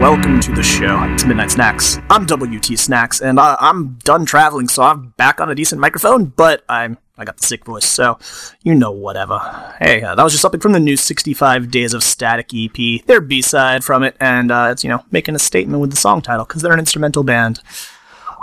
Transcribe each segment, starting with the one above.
Welcome to the show. It's Midnight Snacks. I'm WT Snacks, and I, I'm done traveling, so I'm back on a decent microphone. But I'm I got the sick voice, so you know whatever. Hey, uh, that was just something from the new 65 Days of Static EP. Their B-side from it, and uh, it's you know making a statement with the song title because they're an instrumental band.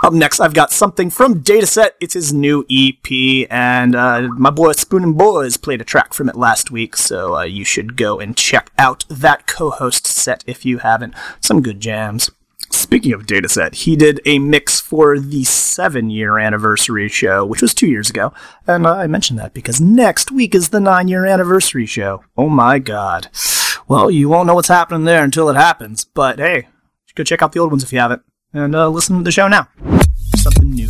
Up next, I've got something from Dataset. It's his new EP, and uh, my boy Spoon and Boys played a track from it last week, so uh, you should go and check out that co-host set if you haven't. Some good jams. Speaking of Dataset, he did a mix for the seven year anniversary show, which was two years ago. And uh, I mentioned that because next week is the nine year anniversary show. Oh my god. Well, you won't know what's happening there until it happens, but hey, go check out the old ones if you haven't and uh, listen to the show now. Something new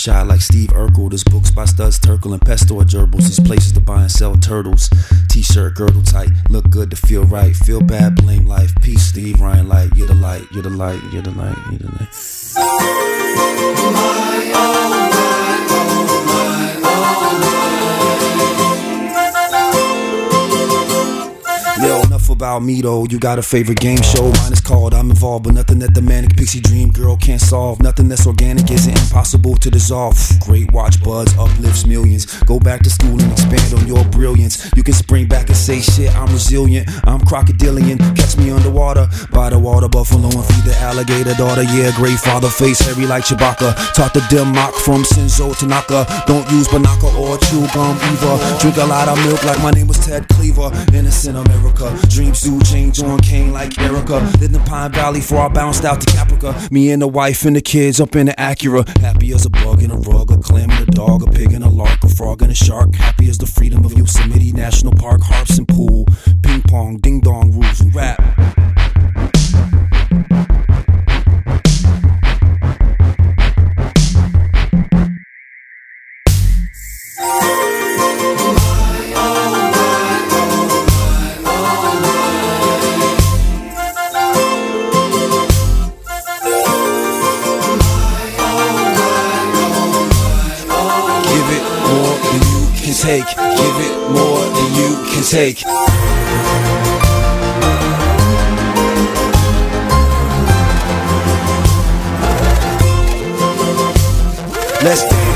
shot like Steve Urkel. There's books by Studs Terkel and Pesto gerbils. There's places to buy and sell turtles. T-shirt, girdle tight, look good to feel right. Feel bad, blame life. Peace, Steve Ryan light. You're the light, you're the light, you're the light, you're the light. About me though. You got a favorite game show? Mine is called I'm involved, but nothing that the manic pixie dream girl can't solve. Nothing that's organic isn't impossible to dissolve. Great watch buds uplifts millions. Go back to school and expand on your brilliance. You can spring back and say shit. I'm resilient. I'm crocodilian. Catch me underwater by the water buffalo and feed the alligator daughter. Yeah, great father face hairy like Chewbacca. Taught the dim mock from Senzo Tanaka. Don't use banaka or chew gum either. Drink a lot of milk like my name was Ted Cleaver. Innocent America. Dreams change on Kane like Erica. Lived in the Pine Valley before I bounced out to Caprica. Me and the wife and the kids up in the Acura. Happy as a bug in a rug, a clam and a dog, a pig and a lark, a frog and a shark. Happy as the freedom of Yosemite National Park, harps and pool. Ping pong, ding dong, take. Let's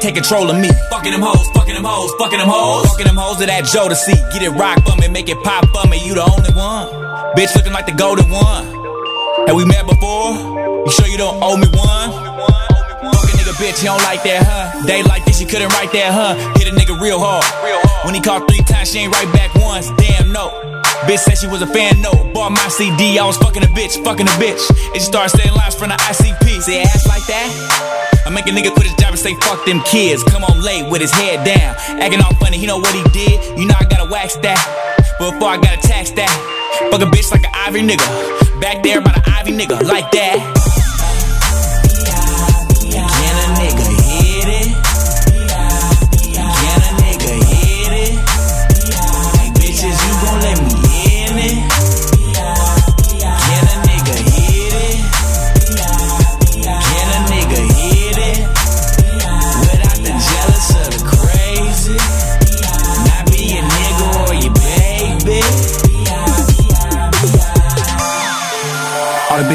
take control of me. Fucking them hoes, fucking them hoes, fucking them hoes. Fucking them hoes to that Joe to see. Get it rock for me, make it pop for me. You the only one. Bitch looking like the golden one. Have we met before? You sure you don't owe me one? Fucking nigga, bitch, he don't like that, huh? Day like this, you couldn't write that, huh? Hit a nigga real hard. real When he called three times, she ain't right back once. Damn, no. Bitch said she was a fan, no. Bought my CD, I was fucking a bitch, fucking a bitch. It just started saying lines from the ICP. Say ass like that? I make a nigga quit his job and say fuck them kids. Come on late with his head down. Acting all funny, he know what he did. You know I gotta wax that. But before I gotta tax that. Fuck a bitch like an Ivy nigga. Back there by the Ivy nigga, like that.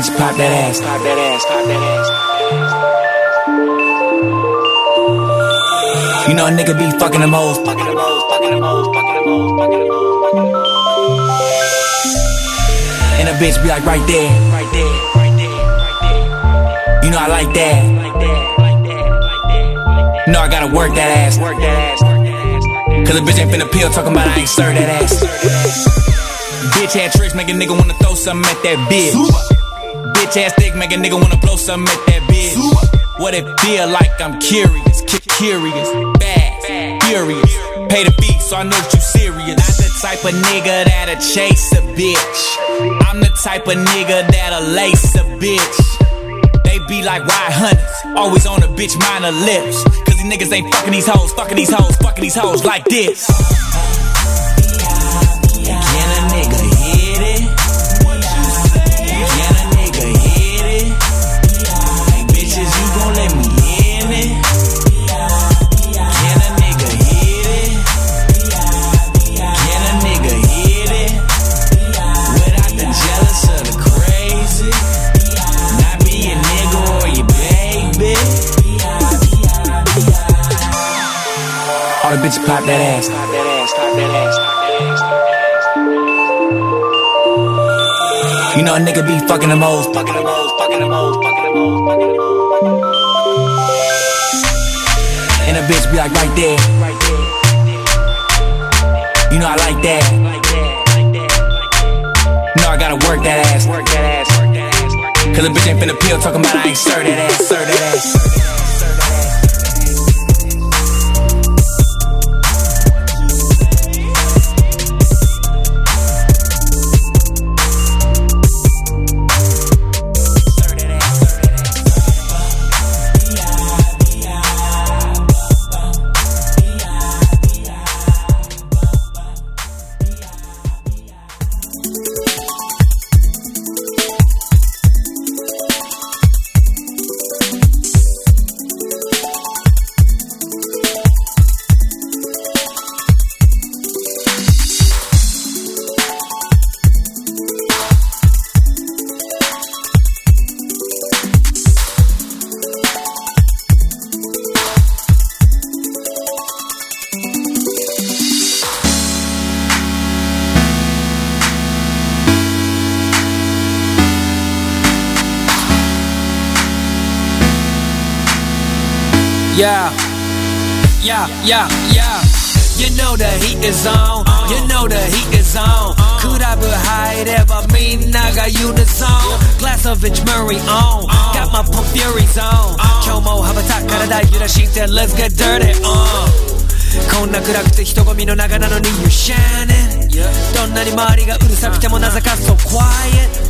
Bitch pop that ass. Pop that ass, pop that ass. You know a nigga be fucking them hoes, fucking them hoes, fucking them hoes, fucking them hoes, fucking them hoes, fucking them hoes. And a bitch be like right there, right there, right there, right there. You know I like that, like that, like that, like that. You know I gotta work that ass, work that ass, work that ass. Cause a bitch ain't finna peel talking about I ain't serve that ass. Bitch ass tricks make a nigga wanna throw something at that bitch. Bitch ass make a nigga wanna blow something at that bitch. What it feel like? I'm curious, cu- curious, bad, furious. Pay the fee, so I know that you serious. Not the type of nigga that'll chase a bitch. I'm the type of nigga that'll lace a bitch. They be like wild hunters, always on a bitch mind her lips. Cause these niggas ain't fucking these hoes, fucking these hoes, fucking these hoes like this. The ass. Pop that ass. You know a nigga be fucking them hoes, fucking them hoes, fucking them hoes, fucking them hoes, fucking them hoes. And a bitch be like right there. You know I like that. You know I gotta work that ass. Work that ass. Cause a bitch ain't finna peel talking about I ain't serve that ass, serve that ass. Yeah, yeah, yeah, yeah. You know the heat is on. You know the heat is on. クラブ入ればみんながユニゾン Glass of Rich Murray on. Got my pump furies on. 今日も羽ばた体揺らして Let's get dirty on. こんな暗くて人混みの中なのに You shining どんなに周りがうるさくてもなぜか so quiet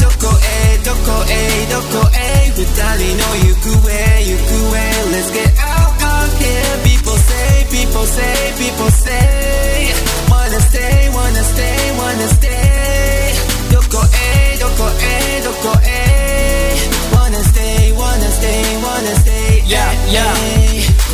こへどこへどこへ二人の行方行方 Let's get out of here People say, people say, people say Wanna stay, wanna stay, wanna stay どこへどこへどこへ Wanna stay, wanna stay, wanna stay Yeah, yeah.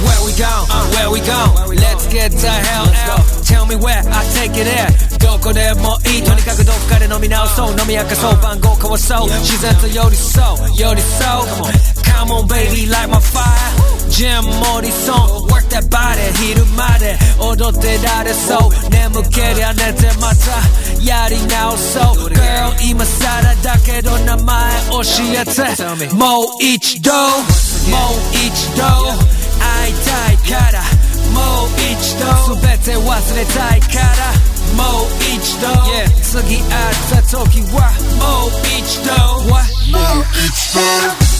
Where we go? Where we go? Let's get the hell out. Tell me where I take it there. どこでもいい。とにかくどっかで飲み直そう。飲み明かそう。番号交わそう。自然と寄り添う。寄り添う。Come on baby, light my fire. ジムモリソン Work that body 昼まで踊ってられそう眠けりゃ寝てまたやり直そう Girl 今更だけど名前教えてもう一度もう一度会いたいからもう一度全て忘れたいから もう一度、yeah、次会った時はもう一度もう一度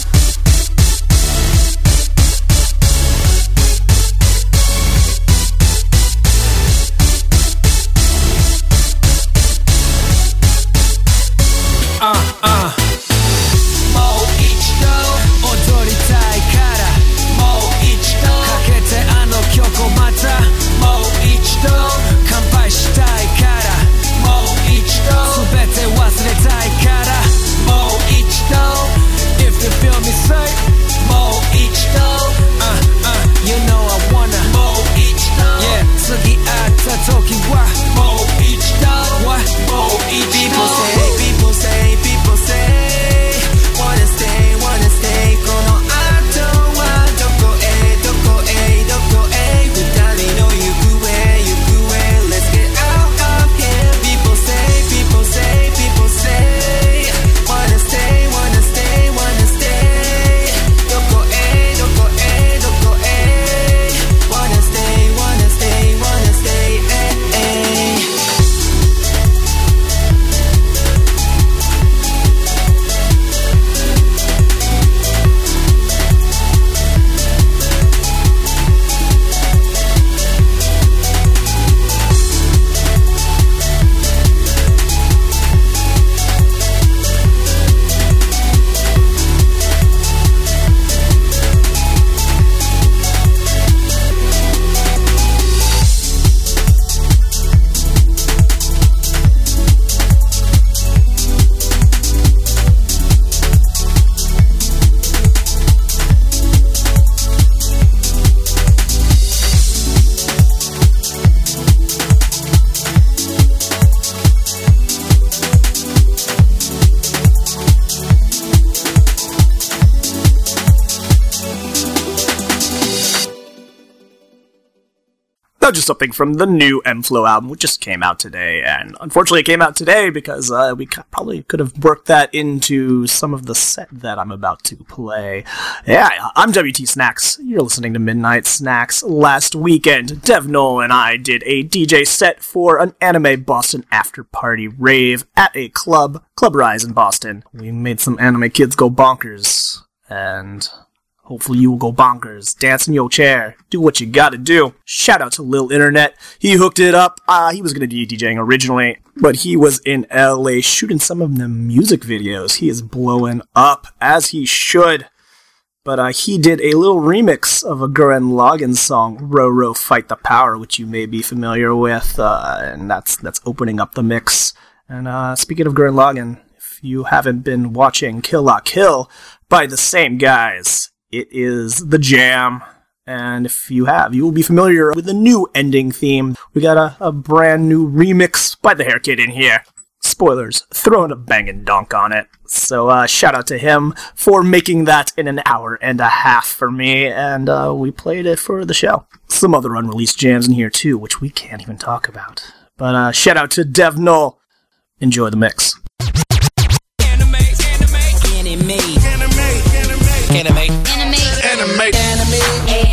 Something from the new m-flo album, which just came out today. And unfortunately, it came out today because uh, we probably could have worked that into some of the set that I'm about to play. Yeah, I'm WT Snacks. You're listening to Midnight Snacks. Last weekend, Dev Null and I did a DJ set for an anime Boston after party rave at a club, Club Rise in Boston. We made some anime kids go bonkers. And Hopefully you will go bonkers, dance in your chair, do what you gotta do. Shout out to Lil Internet. He hooked it up. Uh, he was gonna be DJing originally, but he was in LA shooting some of the music videos. He is blowing up, as he should. But uh, he did a little remix of a Gurren Lagann song, "Row Row Fight the Power," which you may be familiar with, uh, and that's that's opening up the mix. And uh, speaking of Gurren Lagann, if you haven't been watching Kill La Kill by the same guys, it is The Jam. And if you have, you will be familiar with the new ending theme. We got a, a brand new remix by the Hair Kid in here. Spoilers, throwing a banging donk on it. So uh, shout out to him for making that in an hour and a half for me, and uh, we played it for the show. Some other unreleased jams in here too, which we can't even talk about. But uh, shout out to Dev Null. Enjoy the mix. Anime, anime, anime, anime, Anime. anime, Enemy.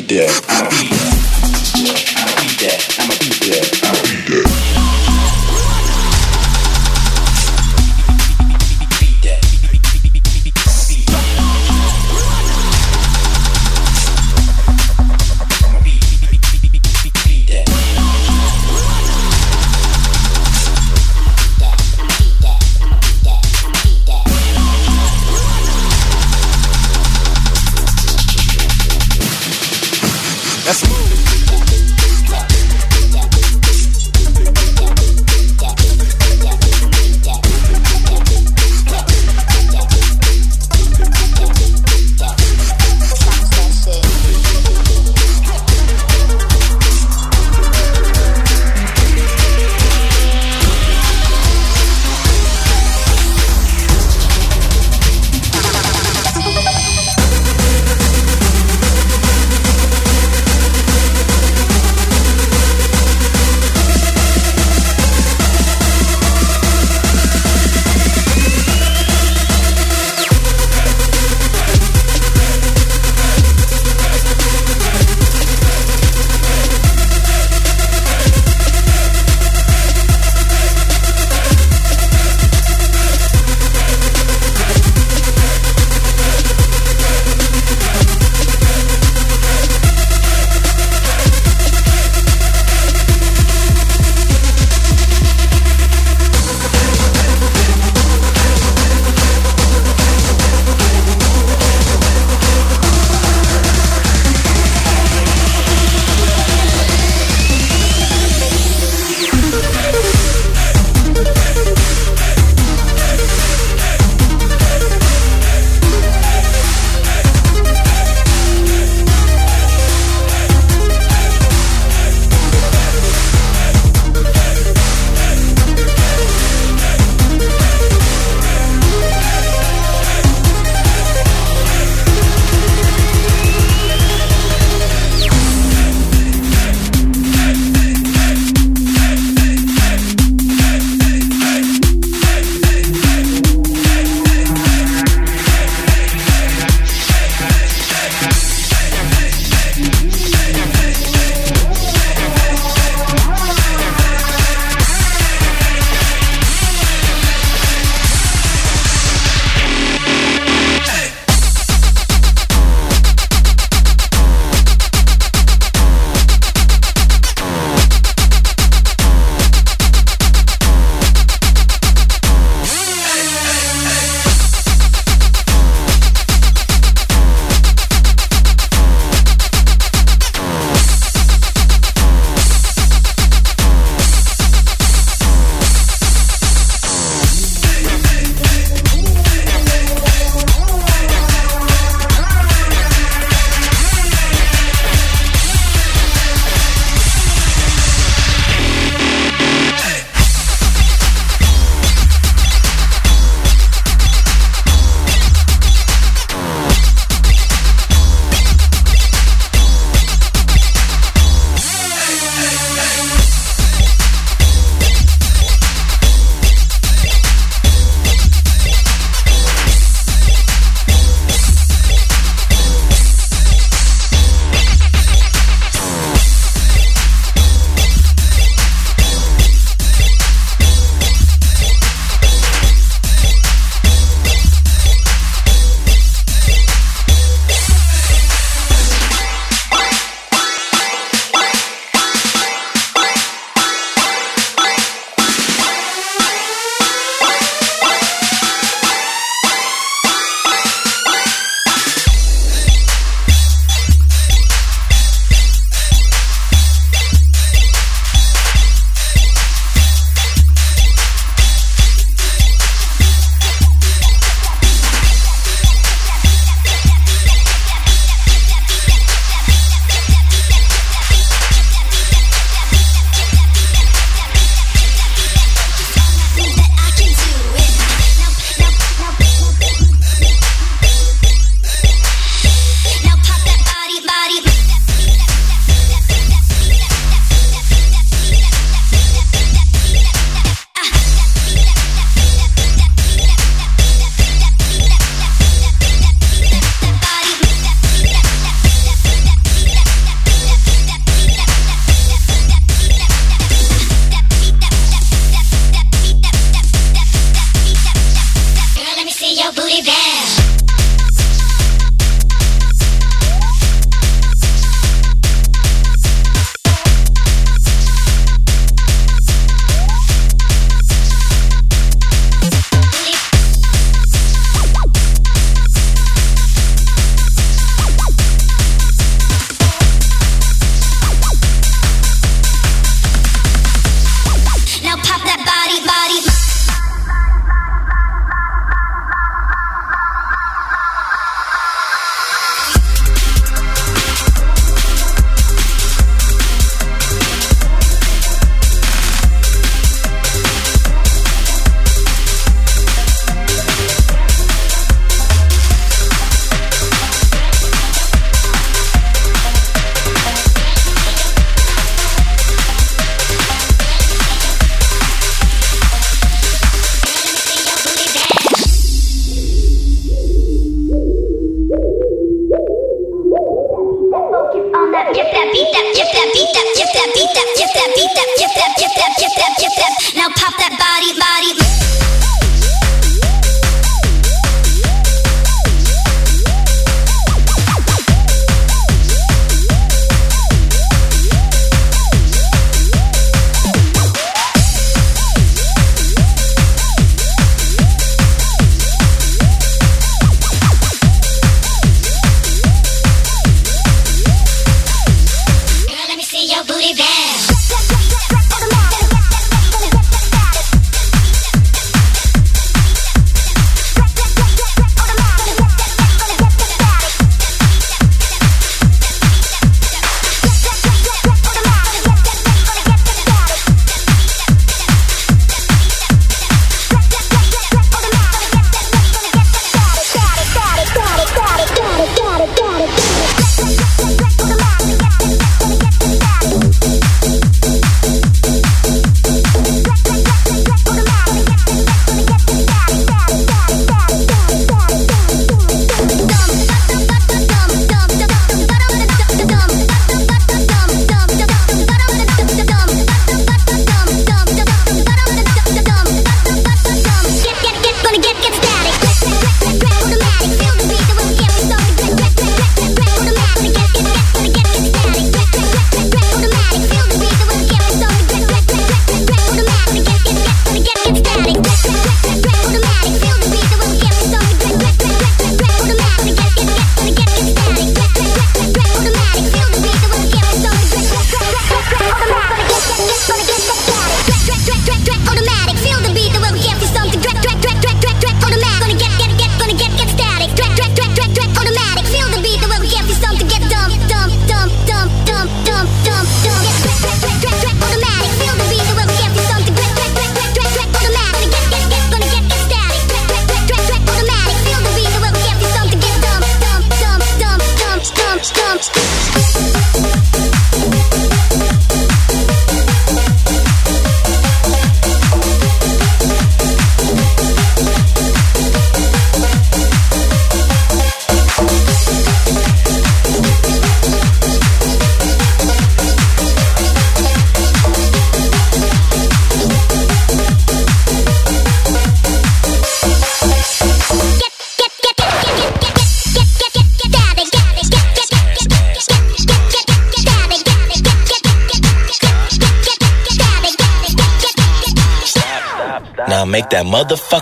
That. I'ma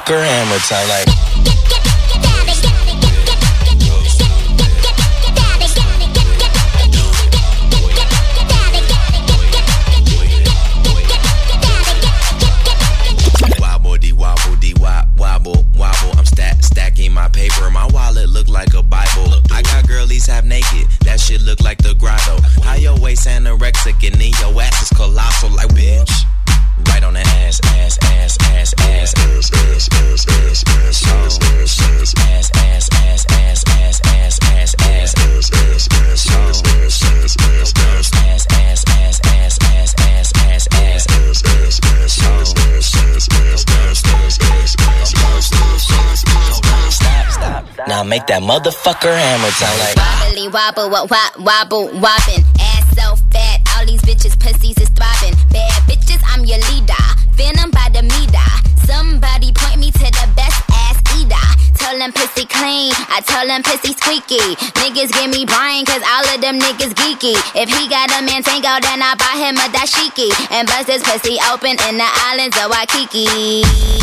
fuck around with time like wobble, wobbin'. Ass so fat, all these bitches' pussies is throbbing. Bad bitches, I'm your leader. Venom by the meter. Somebody point me to the best ass eater. Tell them pussy clean, I tell them pussy squeaky. Niggas give me Brian, cause all of them niggas geeky. If he got a man tango, then I buy him a dashiki. And bust his pussy open in the islands of Waikiki.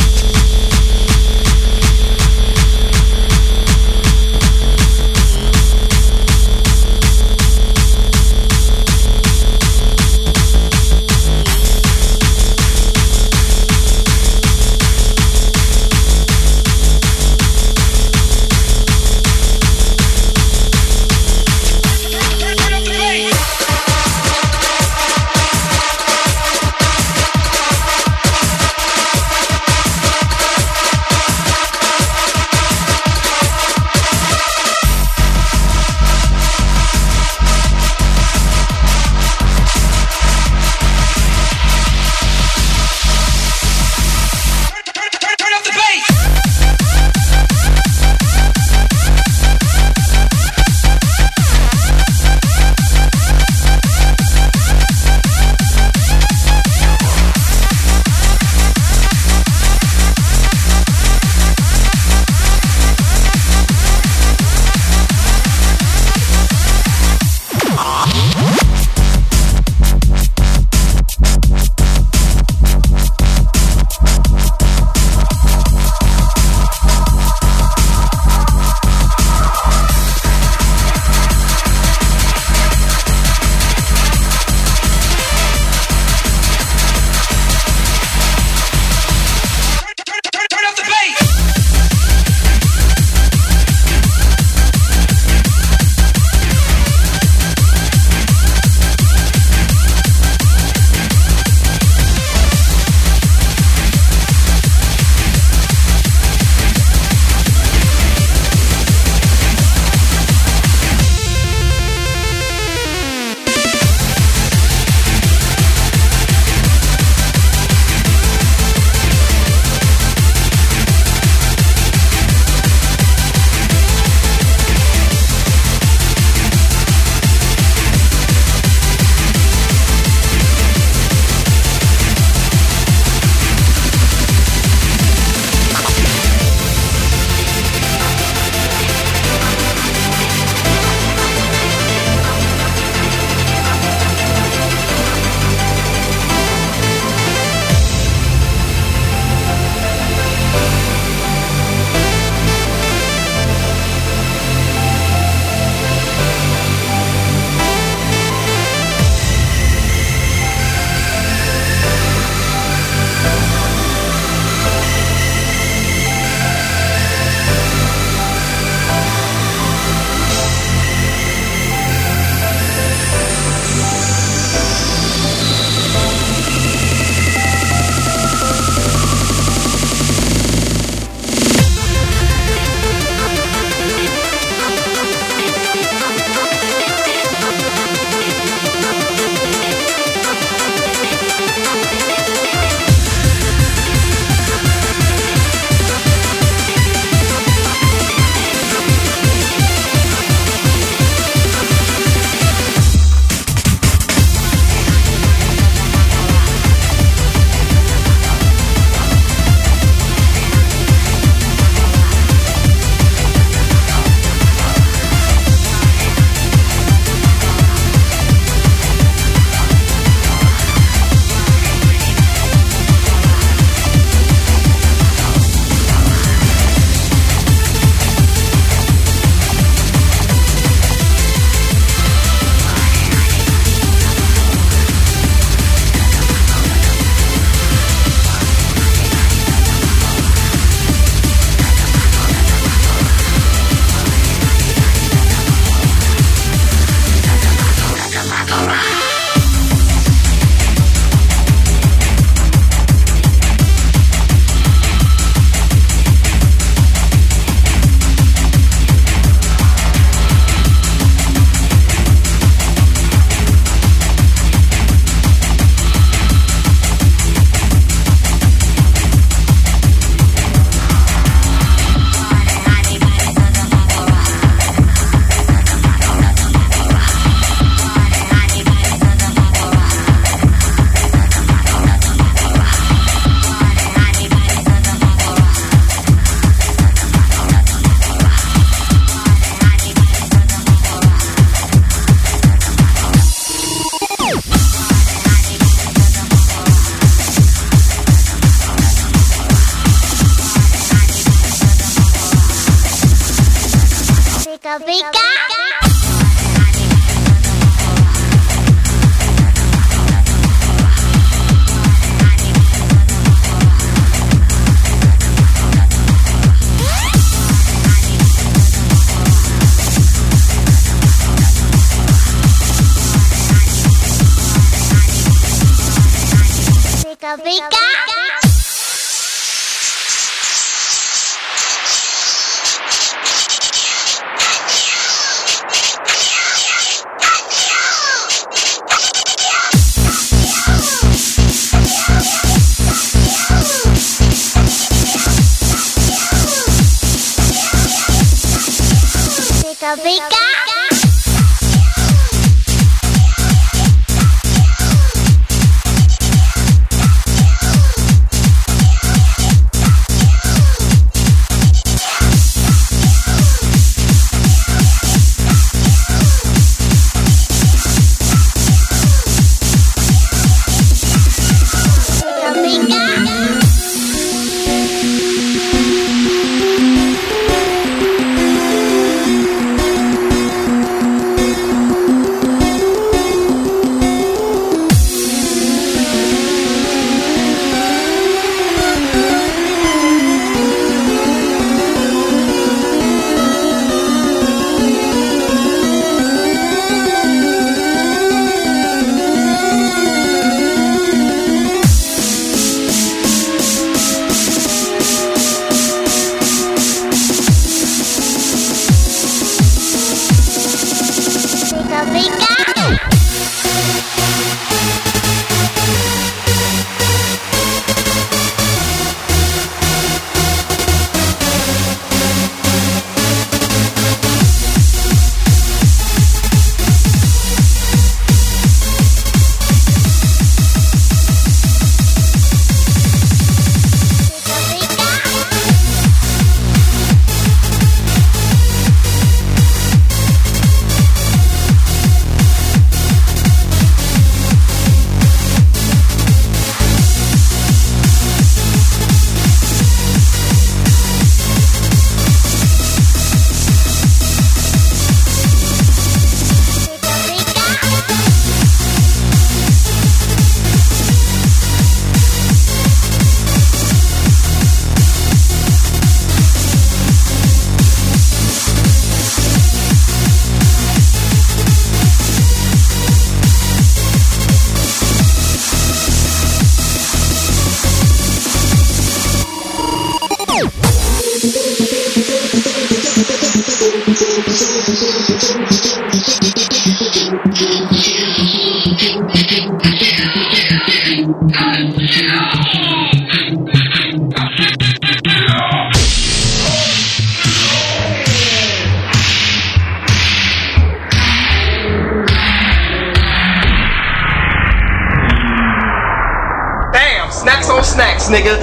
Nigga.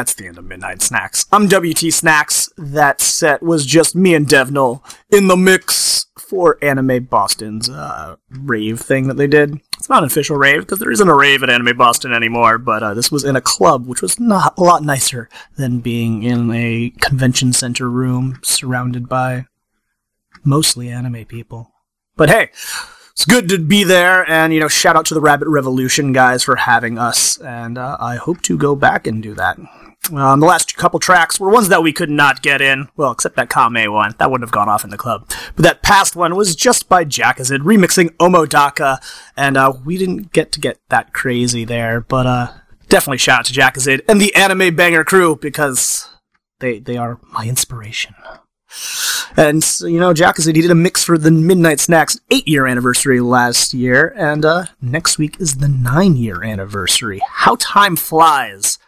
That's the end of Midnight Snacks. I'm WT Snacks. That set was just me and Dev Null in the mix for Anime Boston's uh, rave thing that they did. It's not an official rave because there isn't a rave at Anime Boston anymore, but uh, this was in a club, which was not a lot nicer than being in a convention center room surrounded by mostly anime people. But hey, it's good to be there, and you know, shout out to the Rabbit Revolution guys for having us, and uh, I hope to go back and do that. Um, the last couple tracks were ones that we could not get in, well, except that Kame one. That wouldn't have gone off in the club. But that past one was just by Jackazid remixing Omodaka, and uh, we didn't get to get that crazy there, but uh, definitely shout out to Jackazid and the Anime Banger crew because they they are my inspiration. And you know, Jackazid he did a mix for the Midnight Snacks eight year anniversary last year, and uh, next week is the nine year anniversary. How time flies!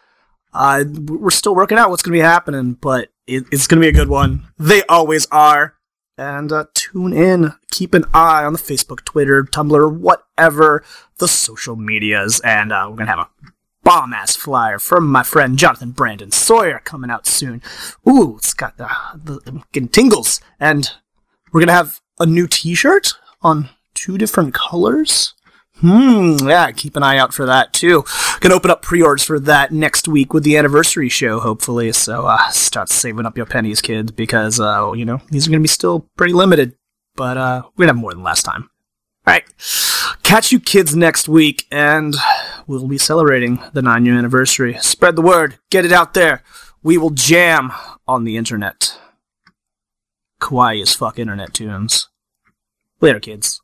Uh, we're still working out what's going to be happening, but it, it's going to be a good one. They always are. And uh, tune in, keep an eye on the Facebook, Twitter, Tumblr, whatever the social medias, and uh, we're going to have a bomb ass flyer from my friend Jonathan Brandon Sawyer coming out soon. Ooh, it's got the, the getting tingles, and we're gonna have a new T-shirt on two different colors. Hmm, yeah, keep an eye out for that too. Gonna open up pre-orders for that next week with the anniversary show, hopefully. So uh, start saving up your pennies, kids, because uh, you know these are gonna be still pretty limited, but uh, we're gonna have more than last time. All right. Catch you kids next week, and we'll be celebrating the nine year anniversary. Spread the word, get it out there. We will jam on the internet. Kawaii as fuck internet tunes. Later, kids.